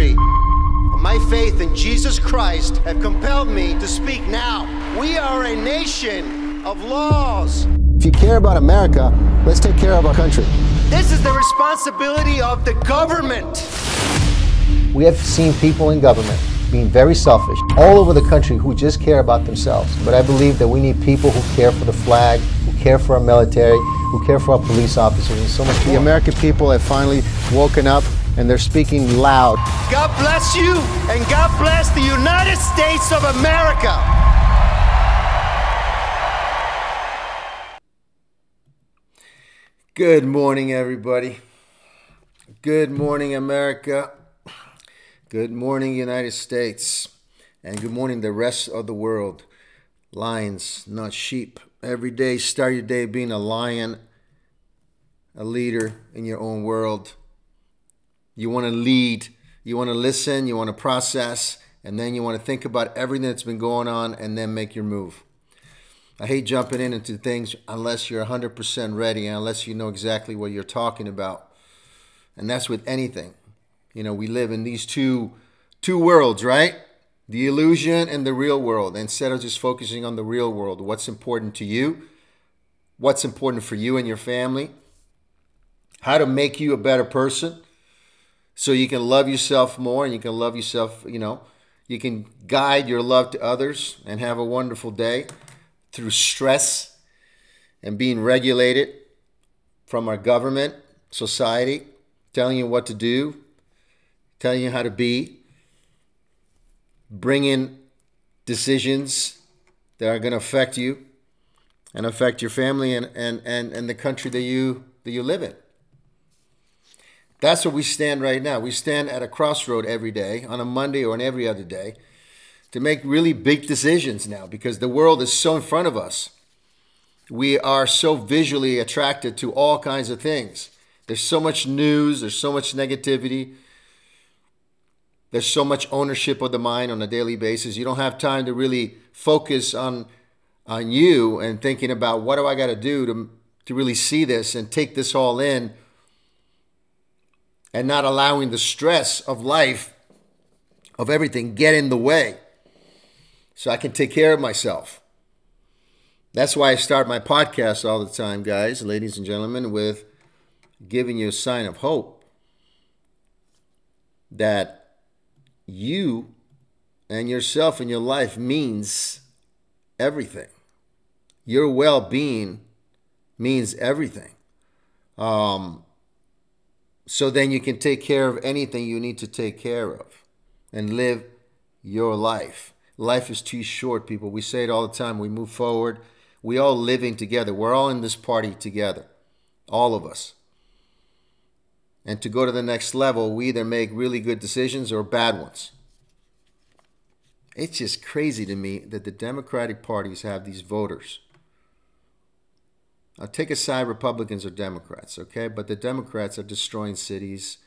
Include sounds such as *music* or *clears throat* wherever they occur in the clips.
country. My faith in Jesus Christ have compelled me to speak now. We are a nation of laws. If you care about America, let's take care of our country. This is the responsibility of the government. We have seen people in government being very selfish all over the country who just care about themselves. But I believe that we need people who care for the flag, who care for our military, who care for our police officers, and so much more. The American people have finally woken up and they're speaking loud. God bless you and God bless the United States of America. Good morning, everybody. Good morning, America. Good morning, United States. And good morning, the rest of the world. Lions, not sheep. Every day, start your day being a lion, a leader in your own world. You want to lead, you want to listen, you want to process, and then you want to think about everything that's been going on and then make your move. I hate jumping in into things unless you're 100% ready and unless you know exactly what you're talking about. And that's with anything. You know, we live in these two two worlds, right? The illusion and the real world. Instead of just focusing on the real world, what's important to you? What's important for you and your family? How to make you a better person so you can love yourself more and you can love yourself, you know, you can guide your love to others and have a wonderful day through stress and being regulated from our government, society, telling you what to do, telling you how to be, bringing decisions that are going to affect you and affect your family and, and, and, and the country that you that you live in. That's where we stand right now. We stand at a crossroad every day, on a Monday or on every other day, to make really big decisions now because the world is so in front of us. We are so visually attracted to all kinds of things. There's so much news, there's so much negativity, there's so much ownership of the mind on a daily basis. You don't have time to really focus on on you and thinking about what do I got to do to to really see this and take this all in and not allowing the stress of life of everything get in the way so I can take care of myself. That's why I start my podcast all the time, guys, ladies and gentlemen, with giving you a sign of hope that you and yourself and your life means everything. Your well being means everything. Um, so then you can take care of anything you need to take care of and live your life. Life is too short, people. We say it all the time. We move forward. We all living together. We're all in this party together. All of us. And to go to the next level, we either make really good decisions or bad ones. It's just crazy to me that the Democratic parties have these voters. I'll take aside Republicans or Democrats, okay? But the Democrats are destroying cities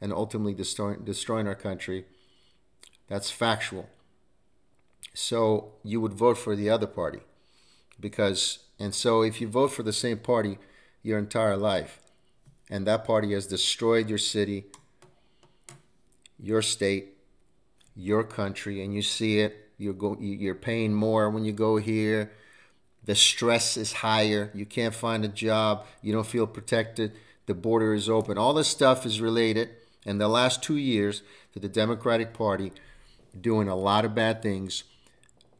and ultimately destroying, destroying our country. That's factual. So you would vote for the other party because, and so if you vote for the same party your entire life, and that party has destroyed your city, your state, your country, and you see it. You're go, you're paying more when you go here. The stress is higher. You can't find a job. You don't feel protected. The border is open. All this stuff is related. In the last two years, to the Democratic Party doing a lot of bad things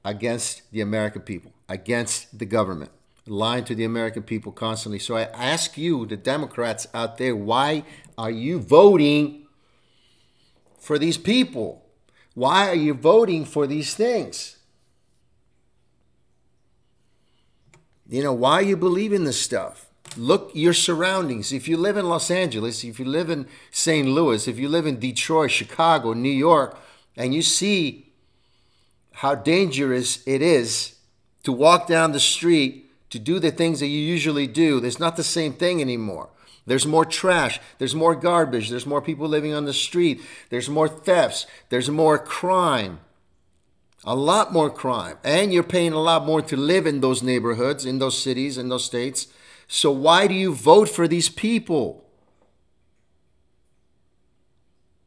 against the American people, against the government lying to the American people constantly. So I ask you, the Democrats out there, why are you voting for these people? Why are you voting for these things? You know, why you believe in this stuff? Look your surroundings. If you live in Los Angeles, if you live in St. Louis, if you live in Detroit, Chicago, New York, and you see how dangerous it is to walk down the street to do the things that you usually do. There's not the same thing anymore. There's more trash. There's more garbage. There's more people living on the street. There's more thefts. There's more crime. A lot more crime. And you're paying a lot more to live in those neighborhoods, in those cities, in those states. So why do you vote for these people?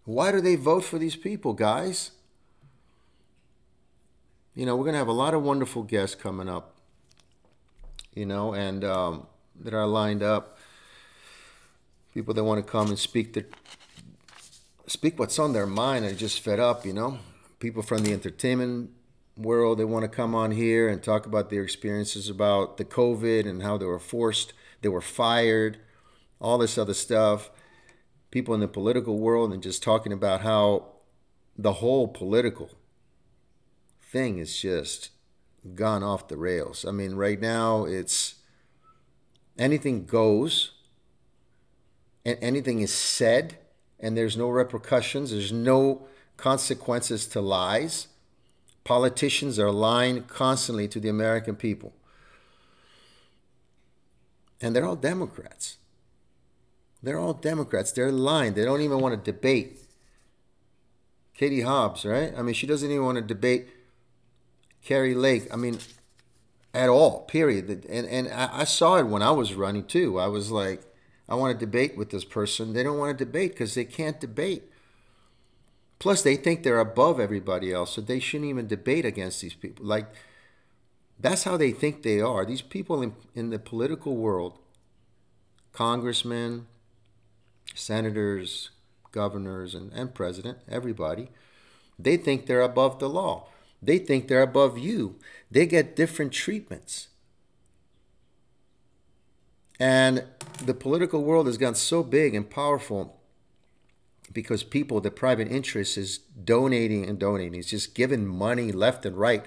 Why do they vote for these people, guys? You know, we're going to have a lot of wonderful guests coming up, you know, and um, that are lined up. People that want to come and speak the speak what's on their mind and just fed up, you know. People from the entertainment world, they want to come on here and talk about their experiences about the COVID and how they were forced, they were fired, all this other stuff. People in the political world and just talking about how the whole political thing is just gone off the rails. I mean, right now it's anything goes and anything is said and there's no repercussions, there's no consequences to lies. Politicians are lying constantly to the American people. And they're all Democrats. They're all Democrats. They're lying. They don't even want to debate. Katie Hobbs, right? I mean, she doesn't even want to debate Kari Lake. I mean, at all, period. And, and I saw it when I was running too. I was like, I want to debate with this person. They don't want to debate because they can't debate. Plus, they think they're above everybody else, so they shouldn't even debate against these people. Like, that's how they think they are. These people in, in the political world, congressmen, senators, governors, and, and president, everybody, they think they're above the law. They think they're above you. They get different treatments. And the political world has gotten so big and powerful because people, the private interest is donating and donating. It's just giving money left and right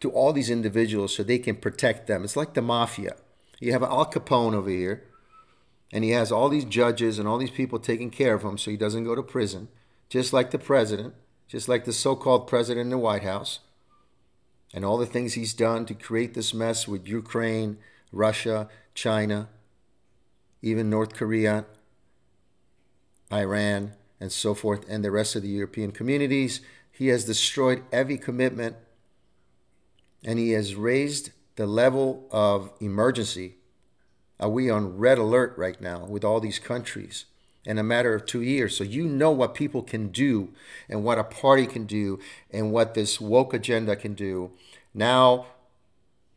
to all these individuals so they can protect them. It's like the mafia. You have Al Capone over here, and he has all these judges and all these people taking care of him so he doesn't go to prison, just like the president, just like the so called president in the White House, and all the things he's done to create this mess with Ukraine, Russia, China, even North Korea, Iran, and so forth, and the rest of the European communities. He has destroyed every commitment and he has raised the level of emergency. Are we on red alert right now with all these countries in a matter of two years? So you know what people can do and what a party can do and what this woke agenda can do. Now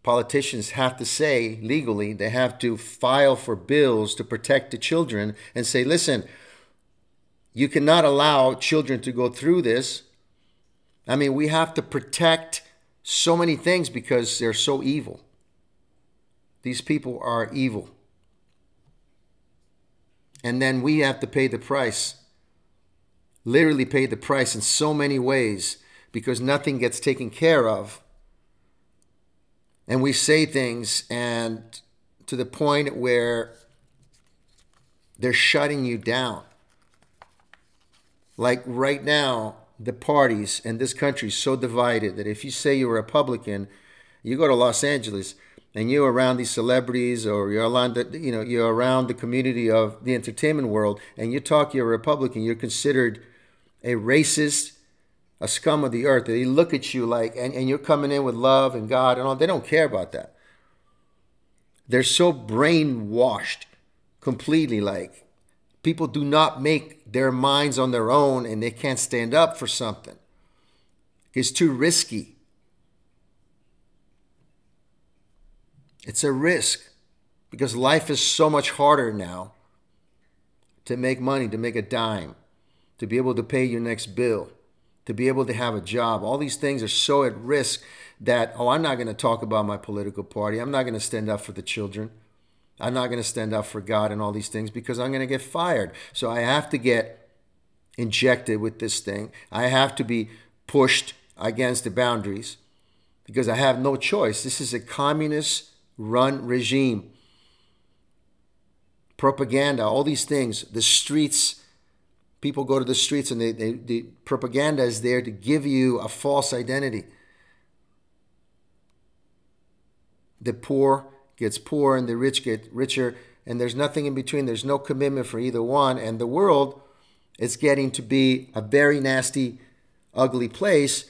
politicians have to say legally, they have to file for bills to protect the children and say, listen, you cannot allow children to go through this. I mean, we have to protect so many things because they're so evil. These people are evil. And then we have to pay the price, literally pay the price in so many ways because nothing gets taken care of and we say things and to the point where they're shutting you down. Like right now, the parties in this country is so divided that if you say you're a Republican, you go to Los Angeles and you're around these celebrities or you're around the, you know you're around the community of the entertainment world and you talk you're a Republican, you're considered a racist, a scum of the earth. They look at you like, and, and you're coming in with love and God and all. They don't care about that. They're so brainwashed completely. Like, people do not make their minds on their own and they can't stand up for something. It's too risky. It's a risk because life is so much harder now to make money, to make a dime, to be able to pay your next bill to be able to have a job. All these things are so at risk that, oh, I'm not going to talk about my political party. I'm not going to stand up for the children. I'm not going to stand up for God and all these things because I'm going to get fired. So I have to get injected with this thing. I have to be pushed against the boundaries because I have no choice. This is a communist run regime. Propaganda, all these things, the streets people go to the streets and they, they, the propaganda is there to give you a false identity. The poor gets poor and the rich get richer, and there's nothing in between. There's no commitment for either one, and the world is getting to be a very nasty, ugly place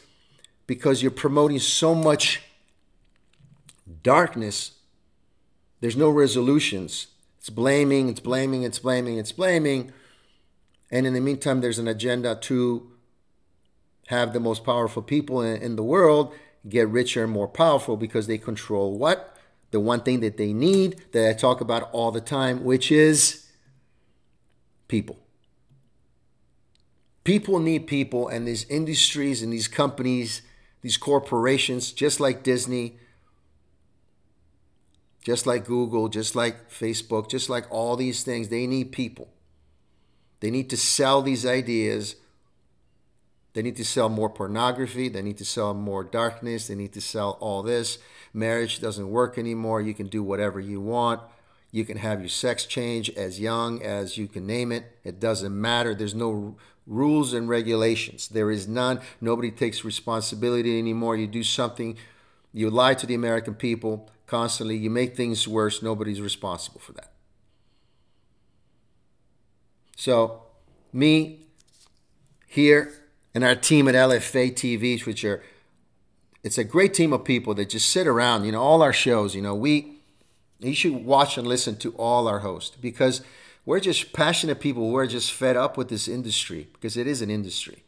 because you're promoting so much darkness. There's no resolutions. It's blaming, it's blaming, it's blaming, it's blaming And in the meantime, there's an agenda to have the most powerful people in, in the world get richer and more powerful because they control what? The one thing that they need that I talk about all the time, which is people. People need people, and these industries and these companies, these corporations, just like Disney, just like Google, just like Facebook, just like all these things, they need people. They need to sell these ideas. They need to sell more pornography. They need to sell more darkness. They need to sell all this. Marriage doesn't work anymore. You can do whatever you want. You can have your sex change as young as you can name it. It doesn't matter. There's no rules and regulations. There is none. Nobody takes responsibility anymore. You do something, you lie to the American people constantly, you make things worse. Nobody's responsible for that. So, me here and our team at LFA TV, which are it's a great team of people that just sit around. You know, all our shows. You know, we you should watch and listen to all our hosts because we're just passionate people. We're just fed up with this industry because it is an industry.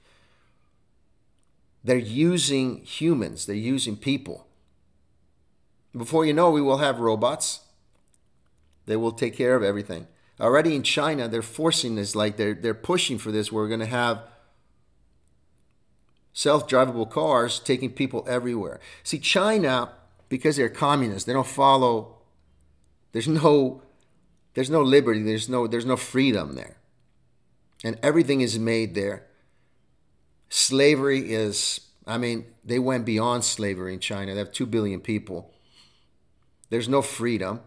They're using humans. They're using people. Before you know, we will have robots. They will take care of everything. Already in China, they're forcing this, like they're they're pushing for this. We're going to have self-drivable cars taking people everywhere. See, China, because they're communists, they don't follow. There's no, there's no liberty. There's no, there's no freedom there, and everything is made there. Slavery is. I mean, they went beyond slavery in China. They have two billion people. There's no freedom,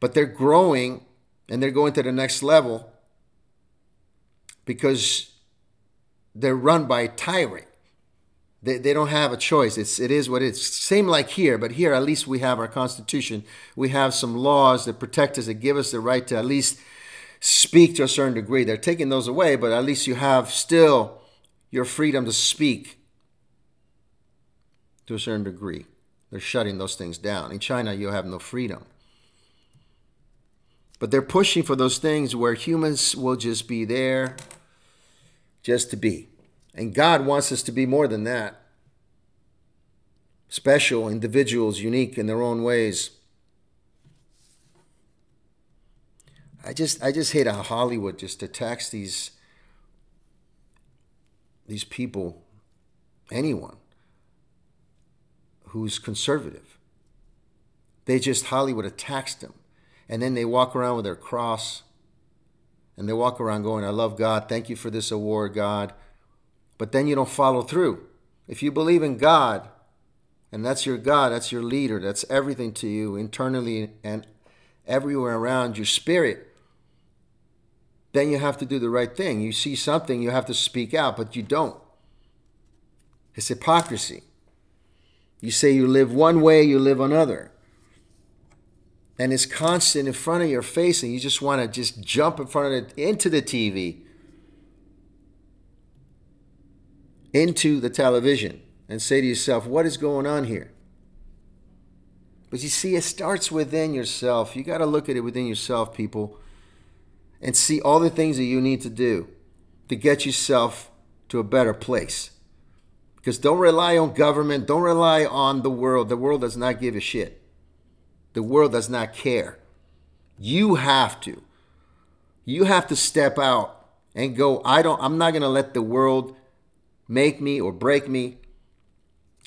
but they're growing and they're going to the next level because they're run by a tyrant. They, they don't have a choice. It's it is what it's same like here, but here at least we have our constitution. We have some laws that protect us that give us the right to at least speak to a certain degree. They're taking those away, but at least you have still your freedom to speak to a certain degree. They're shutting those things down. In China, you have no freedom. But they're pushing for those things where humans will just be there just to be. And God wants us to be more than that. Special individuals, unique in their own ways. I just I just hate how Hollywood just attacks these these people, anyone who's conservative. They just Hollywood attacks them and then they walk around with their cross and they walk around going, I love God. Thank you for this award, God. But then you don't follow through. If you believe in God, and that's your God, that's your leader, that's everything to you internally and everywhere around your spirit, then you have to do the right thing. You see something, you have to speak out, but you don't. It's hypocrisy. You say you live one way, you live another and it's constant in front of your face and you just want to just jump in front of it into the TV into the television and say to yourself what is going on here? But you see it starts within yourself. You got to look at it within yourself people and see all the things that you need to do to get yourself to a better place. Because don't rely on government don't rely on the world. The world does not give a shit the world does not care. You have to. You have to step out and go, I don't I'm not going to let the world make me or break me.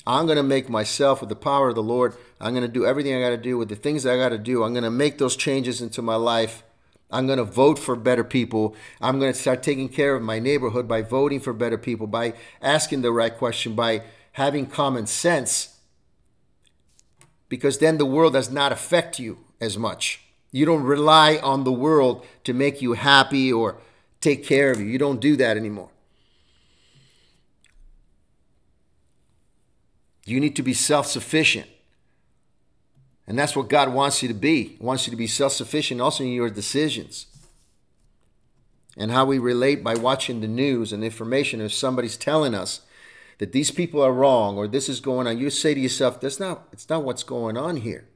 I'm going to make myself with the power of the Lord. I'm going to do everything I got to do with the things I got to do. I'm going to make those changes into my life. I'm going to vote for better people. I'm going to start taking care of my neighborhood by voting for better people, by asking the right question, by having common sense because then the world does not affect you as much. You don't rely on the world to make you happy or take care of you. You don't do that anymore. You need to be self sufficient. And that's what God wants you to be. He wants you to be self sufficient also in your decisions. And how we relate by watching the news and information if somebody's telling us that these people are wrong or this is going on, you say to yourself, that's not, it's not what's going on here.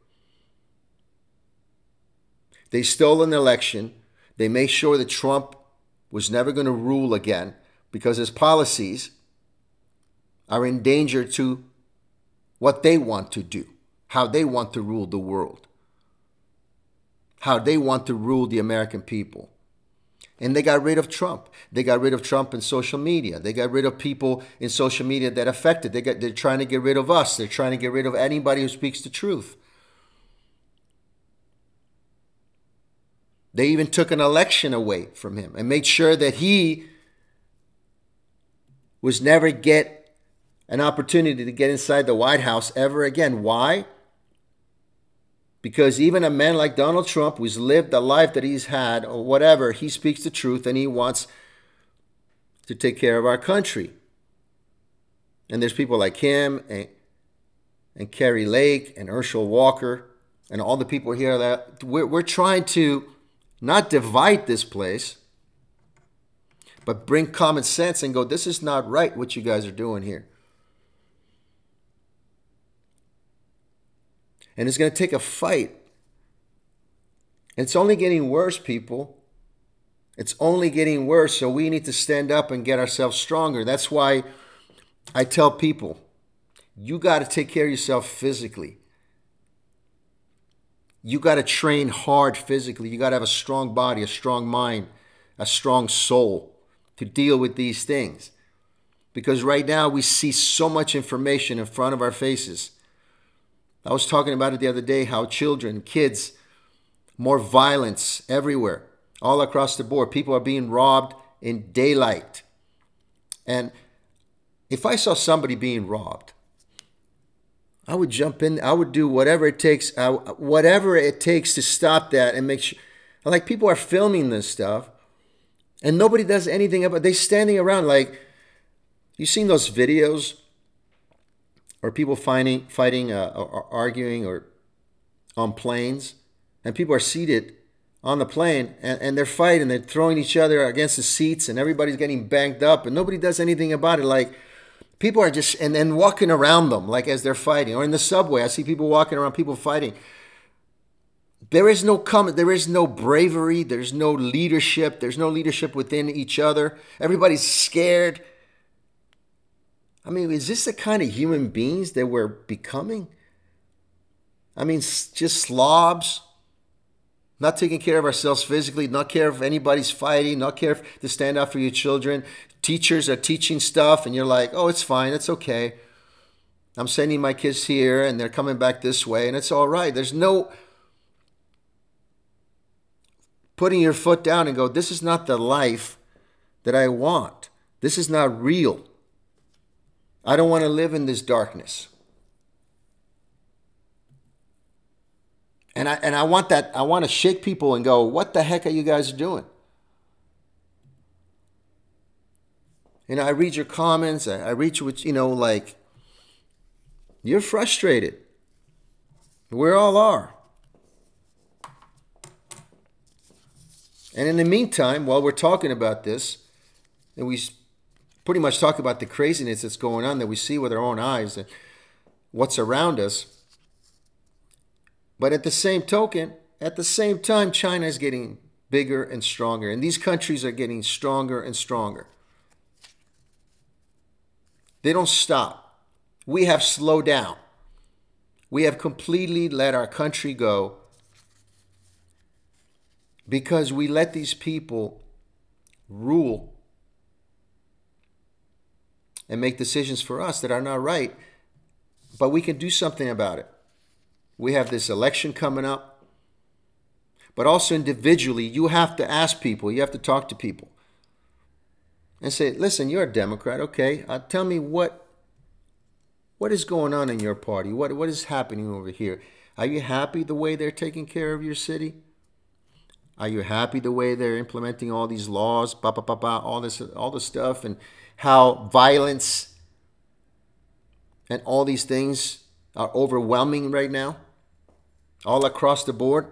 They stole an election. They made sure that Trump was never going to rule again because his policies are in danger to what they want to do, how they want to rule the world, how they want to rule the American people. And they got rid of Trump. They got rid of Trump in social media. They got rid of people in social media that affected. They got, they're trying to get rid of us. They're trying to get rid of anybody who speaks the truth. They even took an election away from him and made sure that he was never get an opportunity to get inside the White House ever again. Why? Because even a man like Donald Trump, who's lived the life that he's had, or whatever, he speaks the truth and he wants to take care of our country. And there's people like him and, and Kari Lake and Herschel Walker and all the people here that we're, we're trying to not divide this place, but bring common sense and go, this is not right what you guys are doing here. And it's going to take a fight. It's only getting worse, people. It's only getting worse, so we need to stand up and get ourselves stronger. That's why I tell people you got to take care of yourself physically you got to train hard physically. You got to have a strong body, a strong mind, a strong soul to deal with these things. Because right now we see so much information in front of our faces. I was talking about it the other day how children, kids, more violence everywhere, all across the board. People are being robbed in daylight. And if I saw somebody being robbed, I would jump in. I would do whatever it takes, whatever it takes to stop that and make sure. Like people are filming this stuff, and nobody does anything about. They're standing around like. You seen those videos, or people fighting, fighting, uh, or arguing, or on planes, and people are seated on the plane and, and they're fighting. They're throwing each other against the seats, and everybody's getting banged up, and nobody does anything about it. Like people are just and then walking around them like as they're fighting or in the subway i see people walking around people fighting there is no com- there is no bravery there's no leadership there's no leadership within each other everybody's scared i mean is this the kind of human beings that we're becoming i mean just slobs not taking care of ourselves physically, not care if anybody's fighting, not care if to stand up for your children. Teachers are teaching stuff, and you're like, oh, it's fine, it's okay. I'm sending my kids here, and they're coming back this way, and it's all right. There's no putting your foot down and go, this is not the life that I want. This is not real. I don't want to live in this darkness. And I and I want that I want to shake people and go, "What the heck are you guys doing?" You know, I read your comments, I, I read what you know, like you're frustrated. We all are. And in the meantime, while we're talking about this, and we pretty much talk about the craziness that's going on that we see with our own eyes and what's around us, but at the same token, at the same time, China is getting bigger and stronger, and these countries are getting stronger and stronger. They don't stop. We have slowed down. We have completely let our country go because we let these people rule and make decisions for us that are not right, but we can do something about it. We have this election coming up. But also individually, you have to ask people, you have to talk to people and say, listen, you're a Democrat, okay? Uh, tell me what what is going on in your party? What what is happening over here? Are you happy the way they're taking care of your city? Are you happy the way they're implementing all these laws, ba ba ba ba, all this all this stuff, and how violence and all these things are overwhelming right now? all across the board.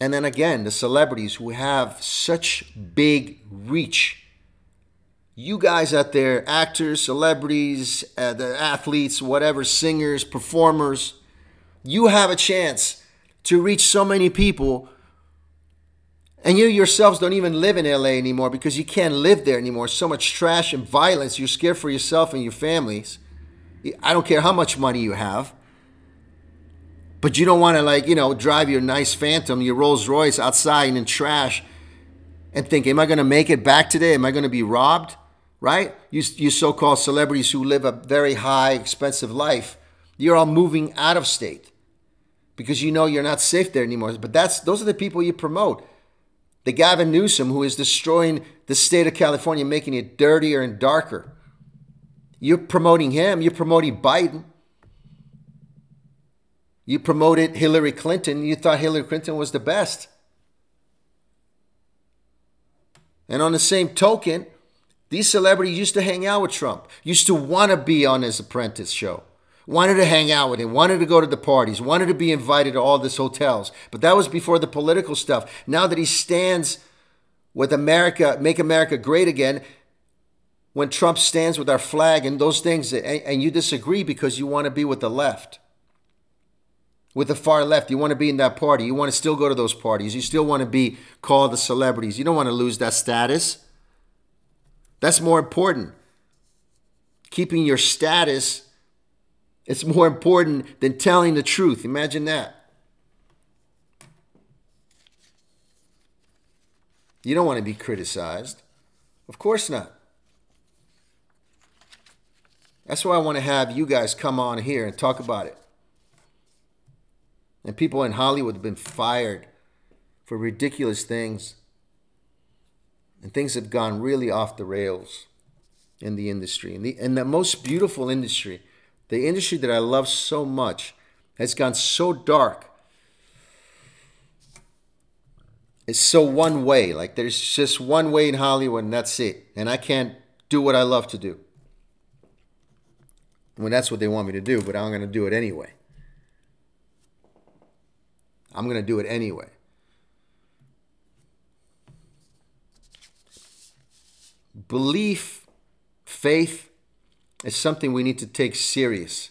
And then again, the celebrities who have such big reach. You guys out there, actors, celebrities, uh, the athletes, whatever, singers, performers, You have a chance to reach so many people. And you yourselves don't even live in LA anymore because you can't live there anymore. So much trash and violence. You're scared for yourself and your families. I don't care how much money you have. But you don't want to, like, you know, drive your nice Phantom, your Rolls Royce outside in trash and think, am I going to make it back today? Am I going to be robbed? Right? You, you so called celebrities who live a very high, expensive life, you're all moving out of state because you know you're not safe there anymore. But that's those are the people you promote. The Gavin Newsom who is destroying the state of California, making it dirtier and darker. You're promoting him, you're promoting Biden. You promoted Hillary Clinton, you thought Hillary Clinton was the best. And on the same token, these celebrities used to hang out with Trump, used to want to be on his apprentice show, wanted to hang out with him, wanted to go to the parties, wanted to be invited to all these hotels. But that was before the political stuff. Now that he stands with America, make America great again, when Trump stands with our flag and those things, and, and you disagree because you want to be with the left with the far left. You want to be in that party. You want to still go to those parties. You still want to be called the celebrities. You don't want to lose that status. That's more important. Keeping your status, it's more important than telling the truth. Imagine that. You don't want to be criticized. Of course not. That's why I want to have you guys come on here and talk about it. And people in Hollywood have been fired for ridiculous things. And things have gone really off the rails in the industry. In the, in the most beautiful industry, the industry that I love so much, has gone so dark. It's so one way. Like there's just one way in Hollywood and that's it. And I can't do what I love to do. When that's what they want me to do, but I'm going to do it anyway. I'm going to do it anyway. Belief, faith is something we need to take serious.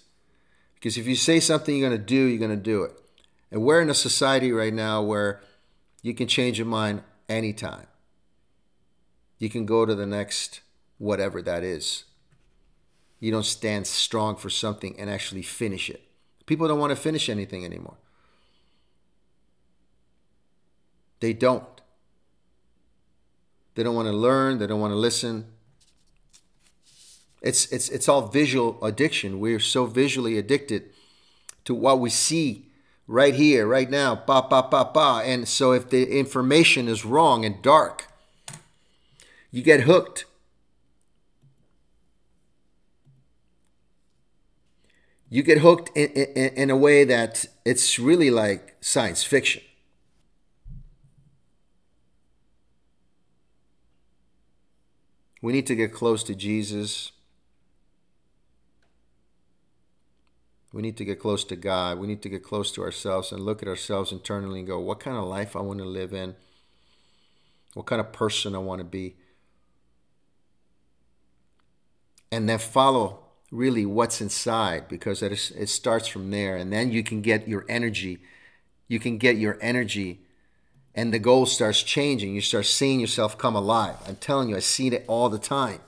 Because if you say something you're going to do, you're going to do it. And we're in a society right now where you can change your mind anytime. You can go to the next whatever that is. You don't stand strong for something and actually finish it. People don't want to finish anything anymore. They don't. They don't want to learn, they don't want to listen. It's, it's, it's all visual addiction. We're so visually addicted to what we see right here, right now, ba, ba, ba, ba. And so if the information is wrong and dark, you get hooked. You get hooked in, in, in a way that it's really like science fiction. We need to get close to Jesus. We need to get close to God. We need to get close to ourselves and look at ourselves internally and go, what kind of life I want to live in? What kind of person I want to be? And then follow really what's inside because it, is, it starts from there. And then you can get your energy. You can get your energy and the goal starts changing. You start seeing yourself come alive. I'm telling you, I see it all the time.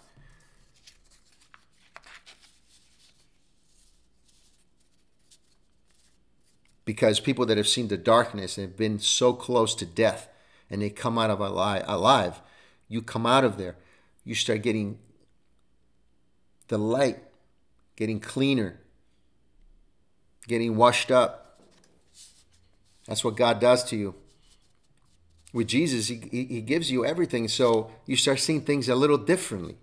Because people that have seen the darkness and have been so close to death and they come out of alive, alive, you come out of there, you start getting the light, getting cleaner, getting washed up. That's what God does to you with Jesus, he, he gives you everything, so you start seeing things a little differently.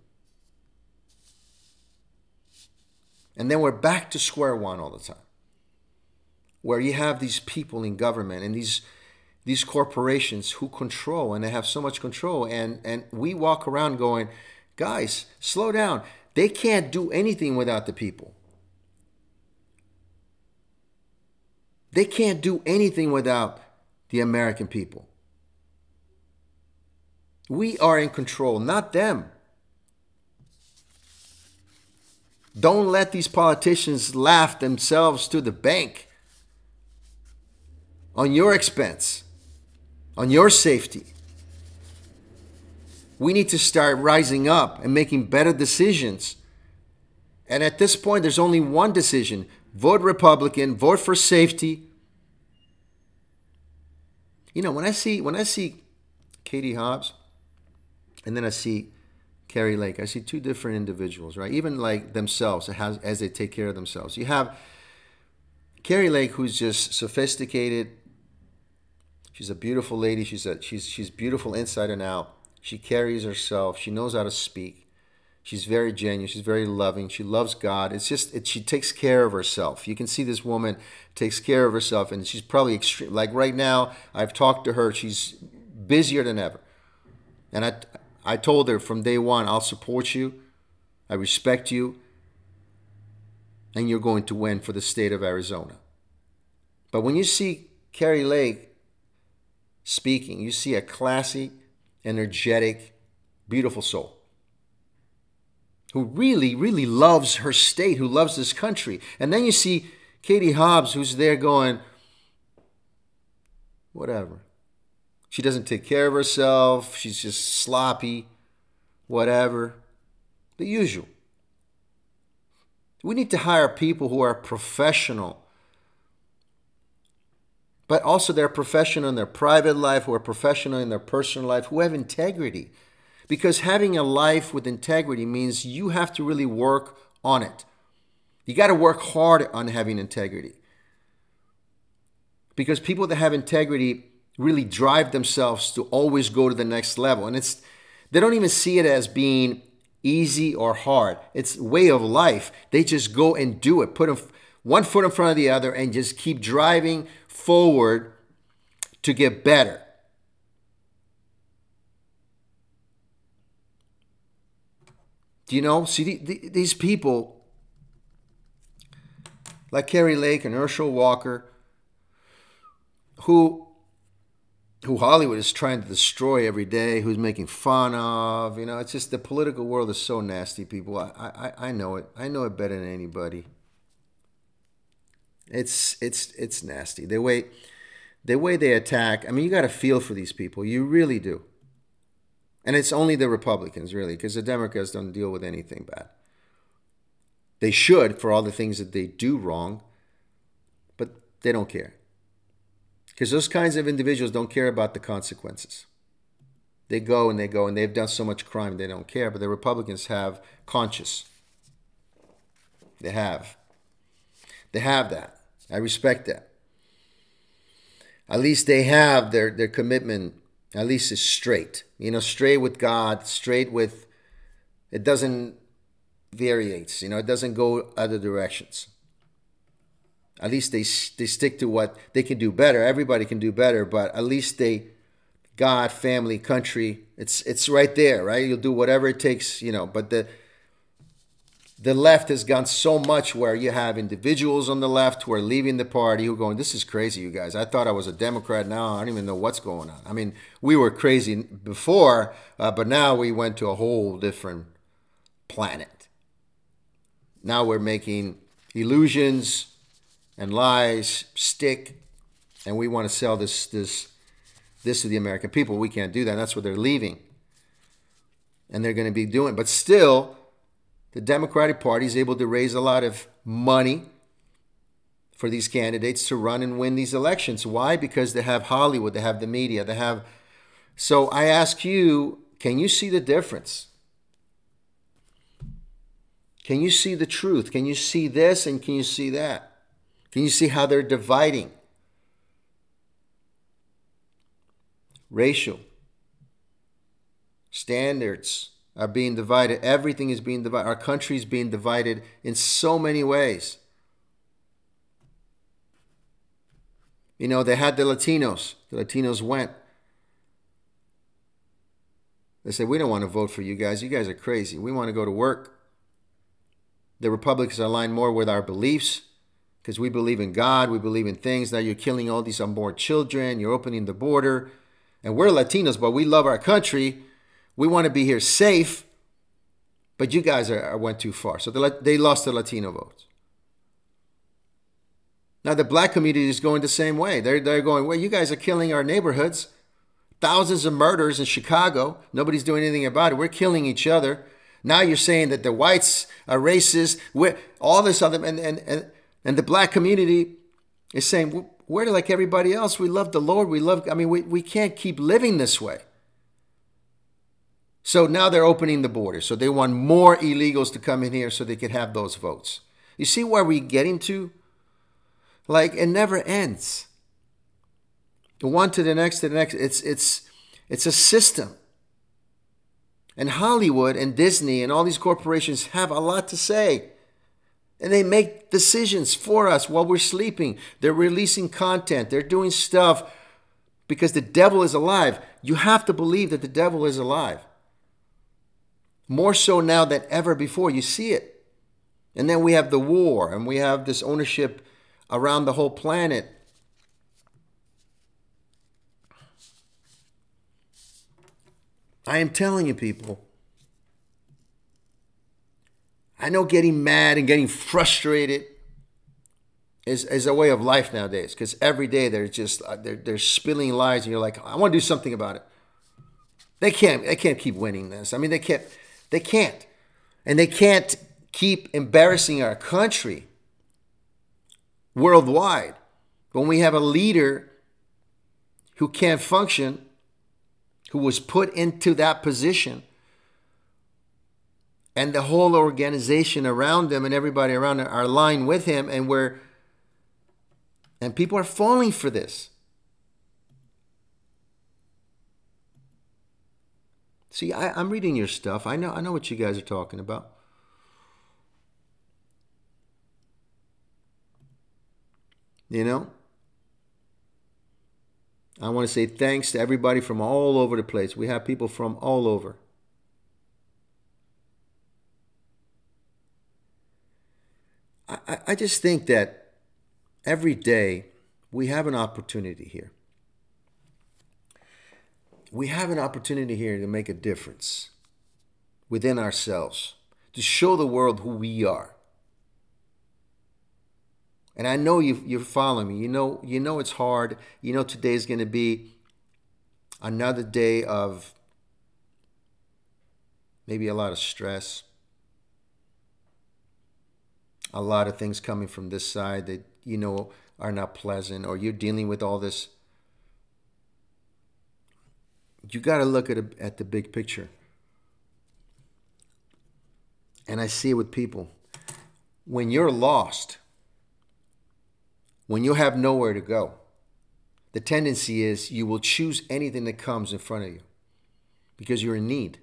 And then we're back to square one all the time, where you have these people in government and these these corporations who control and they have so much control, and and we walk around going, guys, slow down. They can't do anything without the people. They can't do anything without the American people. We are in control, not them. Don't let these politicians laugh themselves to the bank. On your expense, on your safety. We need to start rising up and making better decisions. And at this point, there's only one decision vote Republican, vote for safety. You know, when I see when I see Katie Hobbs and then I see Kari Lake, I see two different individuals, right? Even like themselves as, as they take care of themselves. You have Kari Lake, who's just sophisticated. She's a beautiful lady. She's a, she's she's beautiful inside and out. She carries herself. She knows how to speak. She's very genuine. She's very loving. She loves God. It's just it, she takes care of herself. You can see this woman takes care of herself, and she's probably extreme. Like right now, I've talked to her. She's busier than ever, and I I told her from day one, I'll support you. I respect you. And you're going to win for the state of Arizona. But when you see Kari Lake speaking, you see a classy, energetic, beautiful soul who really, really loves her state, who loves this country. And then you see Katie Hobbs, who's there going, whatever. She doesn't take care of herself. She's just sloppy, whatever. The usual. We need to hire people who are professional, but also they're professional in their private life, who are professional in their personal life, who have integrity. Because having a life with integrity means you have to really work on it. You got to work hard on having integrity. Because people that have integrity really drive themselves to always go to the next level. And it's they don't even see it as being easy or hard. It's way of life. They just go and do it. Put one foot in front of the other and just keep driving forward to get better. Do you know? See, the, the, these people, like Kari Lake and Herschel Walker, who who Hollywood is trying to destroy every day, who's making fun of. You know, it's just the political world is so nasty, people. I, I, I know it. I know it better than anybody. It's it's it's nasty. The way the way they attack. I mean, you got to feel for these people. You really do. And it's only the Republicans, really, because the Democrats don't deal with anything bad. They should for all the things that they do wrong, but they don't care. Because those kinds of individuals don't care about the consequences. They go and they go and they've done so much crime they don't care. But the Republicans have conscience. They have. They have that. I respect that. At least they have their, their commitment, at least is straight. You know, straight with God, straight with, it doesn't variates, you know, it doesn't go other directions. At least they they stick to what they can do better. Everybody can do better, but at least they God, family, country, it's it's right there, right? You'll do whatever it takes, you know, but the the left has gone so much where you have individuals on the left who are leaving the party who are going, This is crazy, you guys. I thought I was a Democrat. Now I don't even know what's going on. I mean, we were crazy before, uh, but now we went to a whole different planet. Now we're making illusions and lies stick, and we want to sell this this this to the American people. We can't do that. That's what they're leaving, and they're going to be doing. But still, the Democratic Party is able to raise a lot of money for these candidates to run and win these elections. Why? Because they have Hollywood, they have the media, they have. So I ask you, can you see the difference? Can you see the truth? Can you see this and can you see that? Can you see how they're dividing? Racial standards are being divided. Everything is being divided. Our country is being divided in so many ways. You know, they had the Latinos. The Latinos went. They said, We don't want to vote for you guys. You guys are crazy. We want to go to work. The Republicans align more with our beliefs because we believe in God, we believe in things. Now you're killing all these unborn children, you're opening the border. And we're Latinos, but we love our country. We want to be here safe. But you guys are, are went too far. So they, they lost the Latino votes. Now the black community is going the same way. They're they're going, well, you guys are killing our neighborhoods. Thousands of murders in Chicago. Nobody's doing anything about it. We're killing each other. Now you're saying that the whites are racist. We're, all this other and and and, and the black community is saying we're like everybody else. We love the Lord. We love. I mean, we, we can't keep living this way. So now they're opening the border. So they want more illegals to come in here so they can have those votes. You see where we're getting to? Like it never ends. The one to the next to the next. It's it's it's a system. And Hollywood and Disney and all these corporations have a lot to say. And they make decisions for us while we're sleeping. They're releasing content. They're doing stuff because the devil is alive. You have to believe that the devil is alive. More so now than ever before. You see it. And then we have the war and we have this ownership around the whole planet. I am telling you, people. I know getting mad and getting frustrated is, is a way of life nowadays because every day they're just uh, they're, they're spilling lies and you're like I want to do something about it. They can't they can't keep winning this. I mean they can't they can't. And they can't keep embarrassing our country worldwide. When we have a leader who can't function, who was put into that position, and the whole organization around them and everybody around are aligned with him, and we're and people are falling for this. See, I, am reading your stuff. I know I know what you guys are talking about. You know? I want to say thanks to everybody from all over the place. We have people from all over. I, I just think that every day we have an opportunity here. We have an opportunity here to make a difference within ourselves, to show the world who we are. And I know you, you're following me. You know, you know it's hard. You know today's going to be another day of maybe a lot of stress, a lot of things coming from this side that you know are not pleasant, or you're dealing with all this. You got to look at a, at the big picture. And I see it with people. When you're lost, when you have nowhere to go, the tendency is you will choose anything that comes in front of you because you're in need.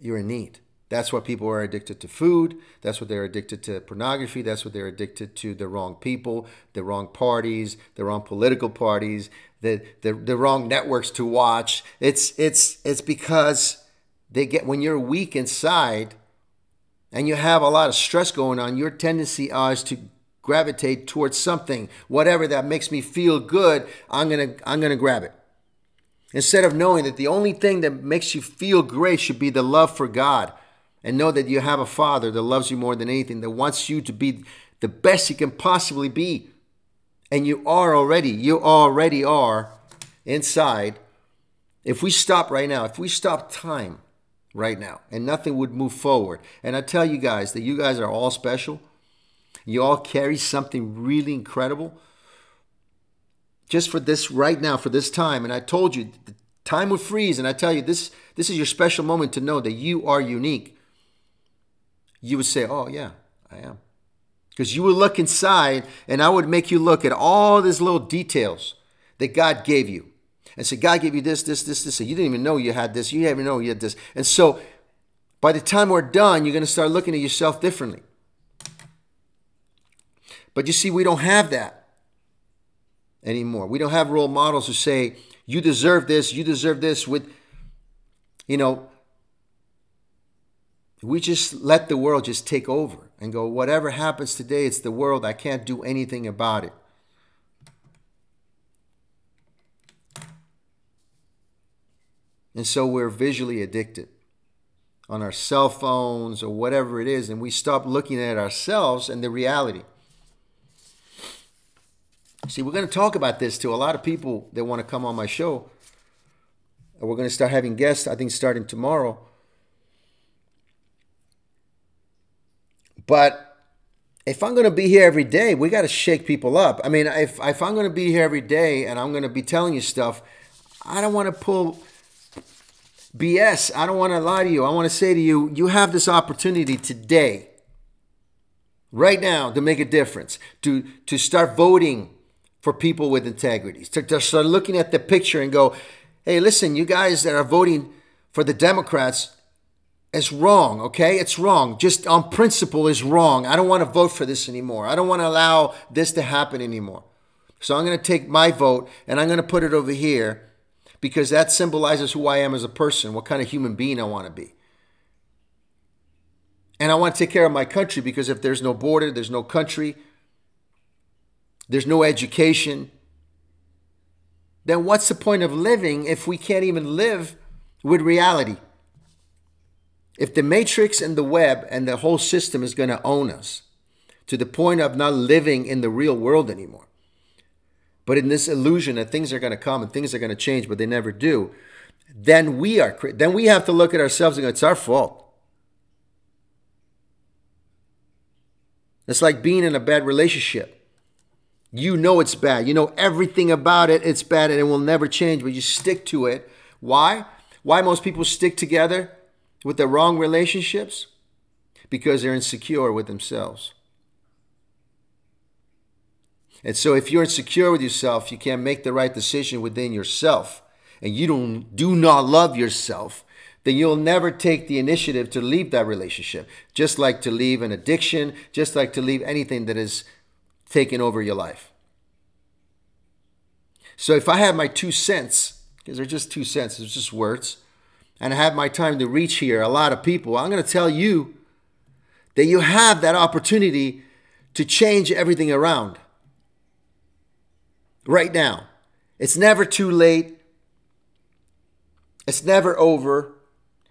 You're in need. That's why people are addicted to food. That's what they're addicted to pornography. That's what they're addicted to the wrong people, the wrong parties, the wrong political parties, the, the, the wrong networks to watch. It's it's it's because they get when you're weak inside, and you have a lot of stress going on, your tendency is to gravitate towards something, whatever that makes me feel good, I'm gonna I'm gonna grab it. Instead of knowing that the only thing that makes you feel great should be the love for God. And know that you have a father that loves you more than anything, that wants you to be the best you can possibly be. And you are already, you already are inside. If we stop right now, if we stop time, right now, and nothing would move forward. And I tell you guys that you guys are all special. You all carry something really incredible just for this right now, for this time. And I told you, the time would freeze. And I tell you, this, this is your special moment to know that you are unique. You would say, Oh, yeah, I am. Because you would look inside, and I would make you look at all these little details that God gave you and say, God gave you this, this, this, this. And you didn't even know you had this. You didn't even know you had this. And so by the time we're done, you're going to start looking at yourself differently. But you see, we don't have that anymore. We don't have role models who say, you deserve this, you deserve this with, you know, we just let the world just take over and go, whatever happens today, it's the world. I can't do anything about it. And so we're visually addicted on our cell phones or whatever it is, and we stop looking at ourselves and the reality. See, we're going to talk about this to a lot of people that want to come on my show. And we're going to start having guests, I think, starting tomorrow. But if I'm going to be here every day, we got to shake people up. I mean, if, if I'm going to be here every day and I'm going to be telling you stuff, I don't want to pull BS. I don't want to lie to you. I want to say to you, you have this opportunity today, right now, to make a difference, to, to start voting for people with integrity, to, to start looking at the picture and go, hey, listen, you guys that are voting for the Democrats, it's wrong, okay? It's wrong. Just on principle is wrong. I don't want to vote for this anymore. I don't want to allow this to happen anymore. So I'm going to take my vote and I'm going to put it over here because that symbolizes who I am as a person, what kind of human being I want to be. And I want to take care of my country because if there's no border, there's no country, there's no education, then what's the point of living if we can't even live with reality? If the matrix and the web and the whole system is going to own us to the point of not living in the real world anymore, but in this illusion that things are going to come and things are going to change, but they never do, then we are then we have to look at ourselves and go, it's our fault. It's like being in a bad relationship. You know it's bad. You know everything about it. It's bad and it will never change, but you stick to it. Why? Why most people stick together with the wrong relationships? Because they're insecure with themselves. And so if you're insecure with yourself, you can't make the right decision within yourself, and you don't do not love yourself, then you'll never take the initiative to leave that relationship. Just like to leave an addiction, just like to leave anything that is taking over your life. So if I have my two cents, because they're just two cents, it's just words, and I have my time to reach here a lot of people, I'm going to tell you that you have that opportunity to change everything around right now. It's never too late. It's never over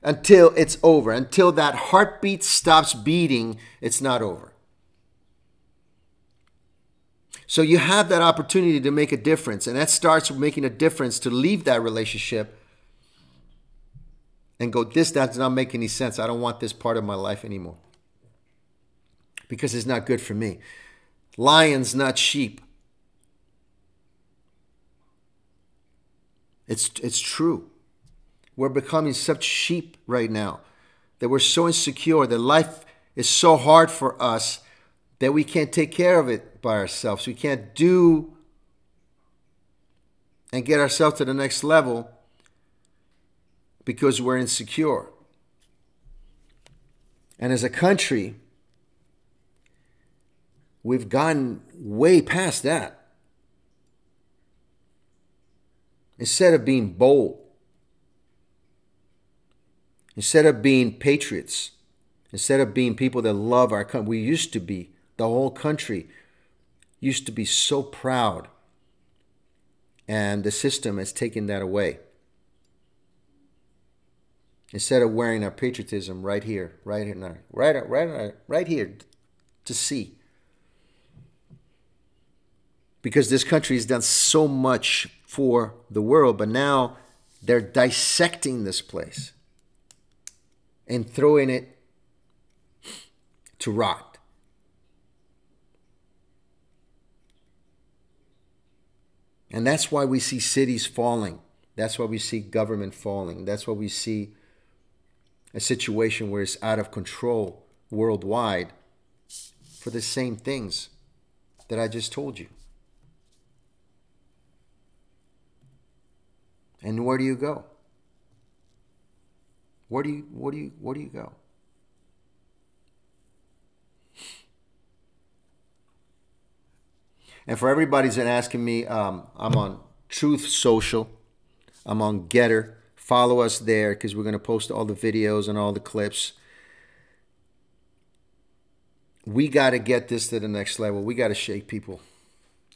until it's over. Until that heartbeat stops beating, it's not over. So you have that opportunity to make a difference, and that starts with making a difference to leave that relationship and go, This does not make any sense. I don't want this part of my life anymore because it's not good for me. Lions, not sheep. It's, it's true. We're becoming such sheep right now that we're so insecure that life is so hard for us that we can't take care of it by ourselves. We can't do and get ourselves to the next level because we're insecure. And as a country, we've gone way past that. instead of being bold, instead of being patriots, instead of being people that love our country, we used to be, the whole country used to be so proud. And the system has taken that away. Instead of wearing our patriotism right here, right here, right, right, right here to see because this country has done so much for the world, but now they're dissecting this place and throwing it to rot. And that's why we see cities falling. That's why we see government falling. That's why we see a situation where it's out of control worldwide for the same things that I just told you. And where do you go? Where do you where do you where do you go? And for everybody's been asking me, um, I'm on Truth Social. I'm on Gettr. Follow us there because we're going to post all the videos and all the clips. We got to get this to the next level. We got to shake people.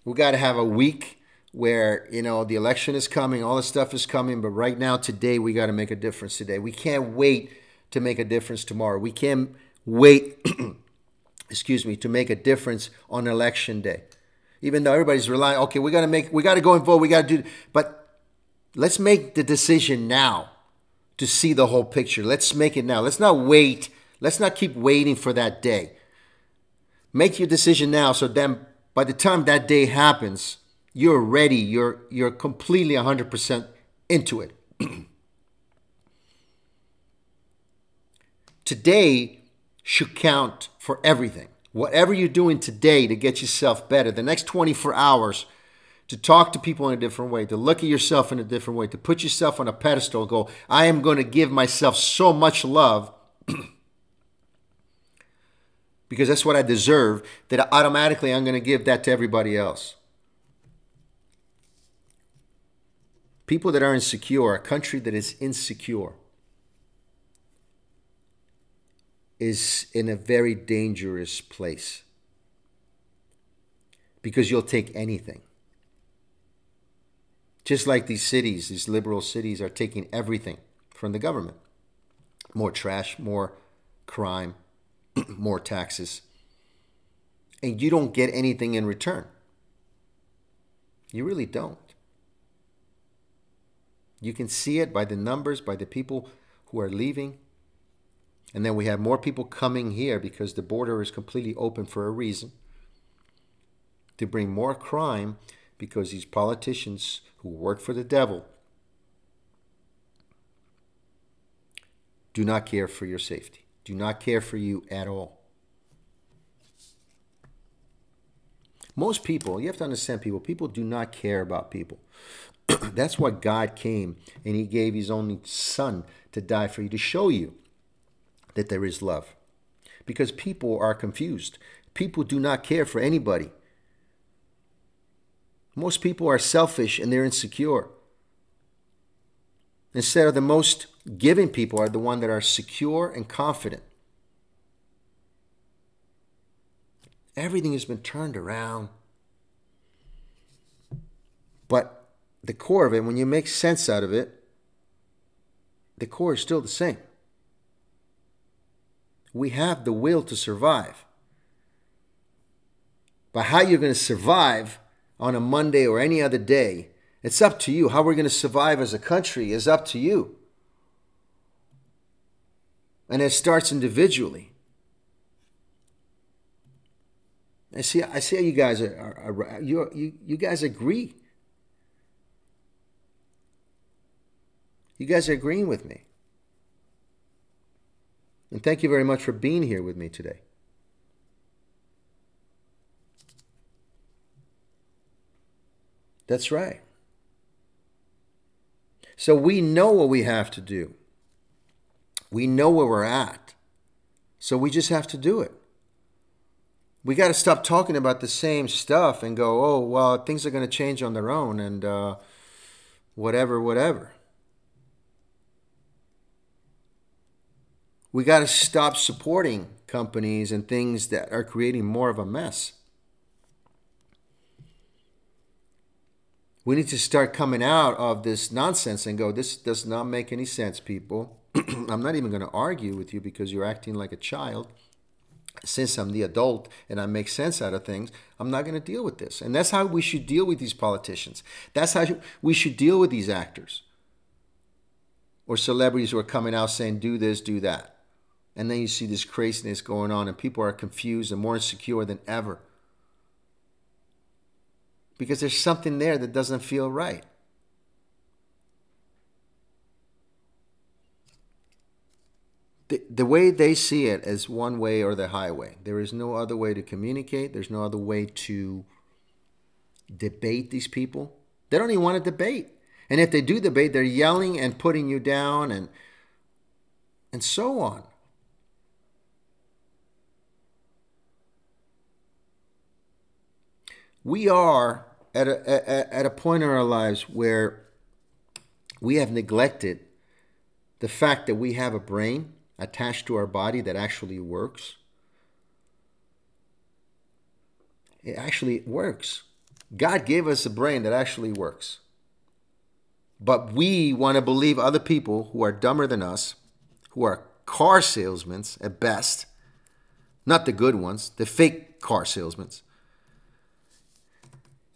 We got to have a week where you know the election is coming, all this stuff is coming, but right now, today, we got to make a difference. Today, we can't wait to make a difference tomorrow. We can't wait, *clears throat* excuse me, to make a difference on election day. Even though everybody's relying, okay, we got to make, we got to go and vote, we got to do, but let's make the decision now to see the whole picture. Let's make it now. Let's not wait. Let's not keep waiting for that day. Make your decision now so then by the time that day happens, you're ready. You're you're completely 100% into it. *clears throat* today should count for everything. Whatever you're doing today to get yourself better, the next 24 hours to talk to people in a different way, to look at yourself in a different way, to put yourself on a pedestal, go, I am going to give myself so much love *clears throat* because that's what I deserve, that automatically I'm going to give that to everybody else. People that are insecure, a country that is insecure, is in a very dangerous place because you'll take anything. Just like these cities, these liberal cities are taking everything from the government more trash, more crime, *clears throat* more taxes. And you don't get anything in return. You really don't. You can see it by the numbers, by the people who are leaving. And then we have more people coming here because the border is completely open for a reason to bring more crime because these politicians who work for the devil do not care for your safety, do not care for you at all. Most people, you have to understand people, people do not care about people. *clears throat* That's why God came and He gave His only Son to die for you, to show you that there is love. Because people are confused. People do not care for anybody. Most people are selfish and they're insecure. Instead of the most giving people are the one that are secure and confident. Everything has been turned around. But the core of it, when you make sense out of it, the core is still the same. We have the will to survive. But how you're going to survive on a Monday or any other day, it's up to you. How we're going to survive as a country is up to you. And it starts individually. I see. I see how you guys are. are, are you, you, you guys agree. You guys are agreeing with me. And thank you very much for being here with me today. That's right. So we know what we have to do. We know where we're at. So we just have to do it. We got to stop talking about the same stuff and go, oh, well, things are going to change on their own and uh, whatever, whatever. We got to stop supporting companies and things that are creating more of a mess. We need to start coming out of this nonsense and go, this does not make any sense, people. *clears throat* I'm not even going to argue with you because you're acting like a child. Since I'm the adult and I make sense out of things, I'm not going to deal with this. And that's how we should deal with these politicians. That's how we should deal with these actors or celebrities who are coming out saying, do this, do that. And then you see this craziness going on, and people are confused and more insecure than ever because there's something there that doesn't feel right. The, the way they see it is one way or the highway. There is no other way to communicate, there's no other way to debate these people. They don't even want to debate. And if they do debate, they're yelling and putting you down and and so on. We are at a, at a point in our lives where we have neglected the fact that we have a brain attached to our body that actually works. It actually works. God gave us a brain that actually works. But we want to believe other people who are dumber than us, who are car salesmen at best, not the good ones, the fake car salesmen,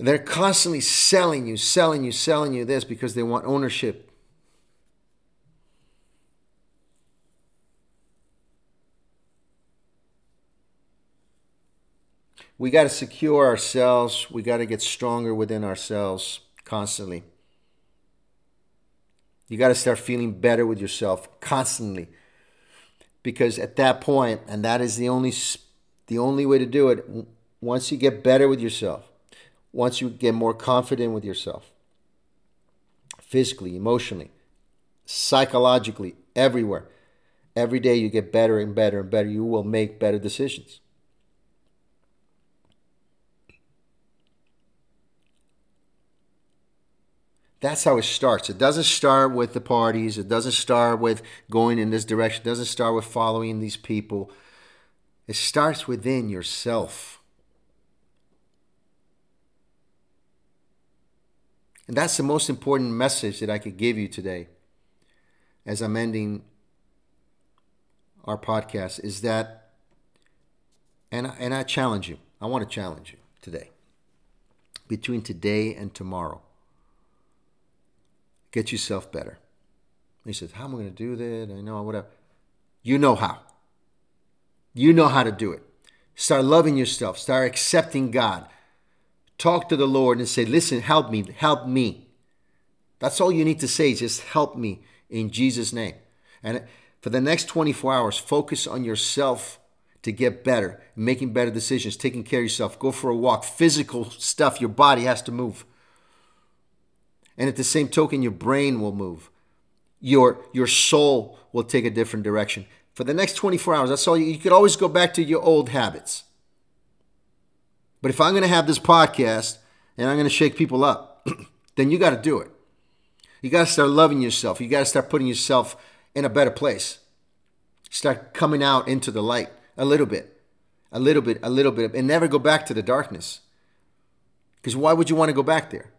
They're constantly selling you, selling you, selling you this because they want ownership. We got to secure ourselves. We got to get stronger within ourselves constantly. You got to start feeling better with yourself constantly. Because at that point, and that is the only the only way to do it, once you get better with yourself, once you get more confident with yourself, physically, emotionally, psychologically, everywhere, every day you get better and better and better, you will make better decisions. That's how it starts. It doesn't start with the parties. It doesn't start with going in this direction. It doesn't start with following these people. It starts within yourself. And that's the most important message that I could give you today as I'm ending our podcast is that, and, and I challenge you, I want to challenge you today. Between today and tomorrow, get yourself better. he says, How am I going to do that? I know, whatever. You know how. You know how to do it. Start loving yourself, start accepting God talk to the Lord and say, Listen, help me, help me. That's all you need to say, just help me in Jesus' name. And for the next 24 hours, focus on yourself to get better, making better decisions, taking care of yourself. Go for a walk, physical stuff, your body has to move. And at the same token, your brain will move. Your, your soul will take a different direction. For the next 24 hours, that's all you, you could always go back to your old habits. But if I'm going to have this podcast and I'm going to shake people up, *clears throat* then you got to do it. You got to start loving yourself. You got to start putting yourself in a better place. Start coming out into the light a little bit, a little bit, a little bit, and never go back to the darkness. Because why would you want to go back there?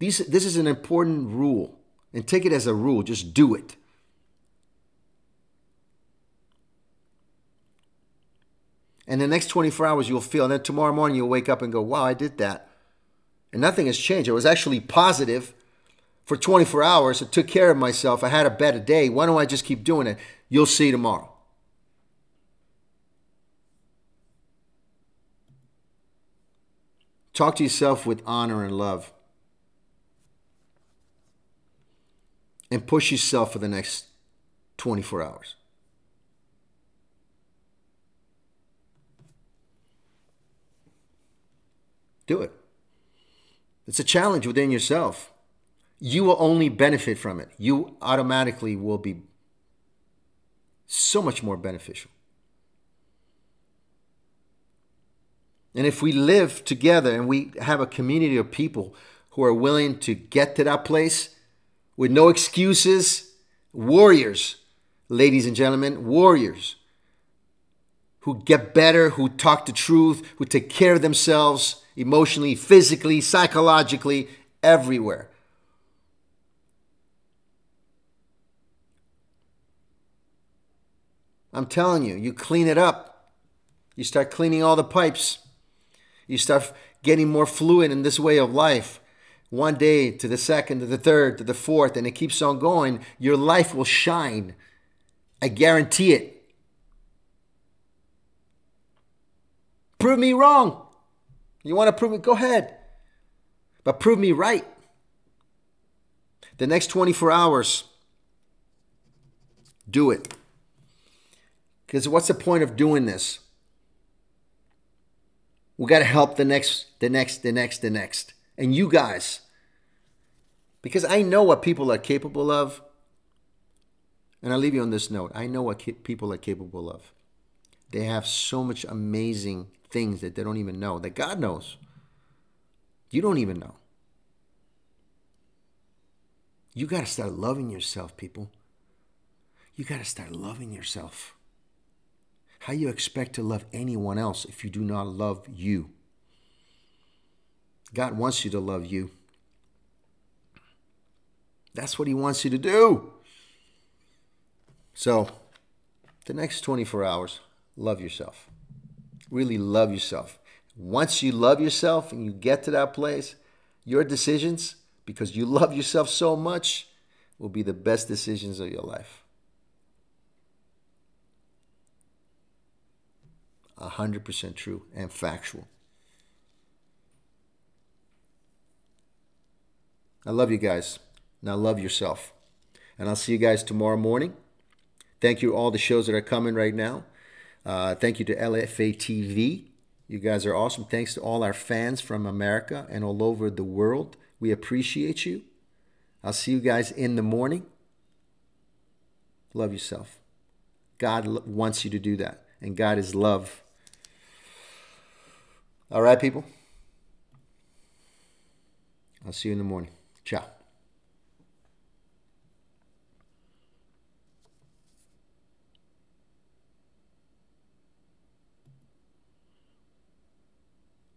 These, this is an important rule, and take it as a rule. Just do it. And the next 24 hours you'll feel. And then tomorrow morning you'll wake up and go, wow, I did that. And nothing has changed. It was actually positive for 24 hours. I took care of myself. I had a better day. Why don't I just keep doing it? You'll see tomorrow. Talk to yourself with honor and love. And push yourself for the next 24 hours. Do it. It's a challenge within yourself. You will only benefit from it. You automatically will be so much more beneficial. And if we live together and we have a community of people who are willing to get to that place with no excuses, warriors, ladies and gentlemen, warriors who get better, who talk the truth, who take care of themselves, emotionally, physically, psychologically, everywhere. I'm telling you, you clean it up. You start cleaning all the pipes. You start getting more fluid in this way of life. One day to the second, to the third, to the fourth, and it keeps on going. Your life will shine. I guarantee it. Prove me wrong. You want to prove it? Go ahead. But prove me right. The next 24 hours, do it. Because what's the point of doing this? We got to help the next, the next, the next, the next. And you guys, because I know what people are capable of. And I'll leave you on this note. I know what people are capable of. They have so much amazing things that they don't even know, that God knows. You don't even know. You got to start loving yourself, people. You got to start loving yourself. How you expect to love anyone else if you do not love you? God wants you to love you. That's what He wants you to do. So, the next 24 hours, love yourself. Really love yourself. Once you love yourself and you get to that place, your decisions, because you *laughs* love yourself so much, will be the best decisions of your life. 100% true and factual. I love you guys. Now love yourself. And I'll see you guys tomorrow morning. Thank you all the shows that are coming right now. Uh, thank you to LFA TV. You guys are awesome. Thanks to all our fans from America and all over the world. We appreciate you. I'll see you guys in the morning. Love yourself. God wants you to do that. And God is love. All right, people. I'll see you in the morning. Ciao.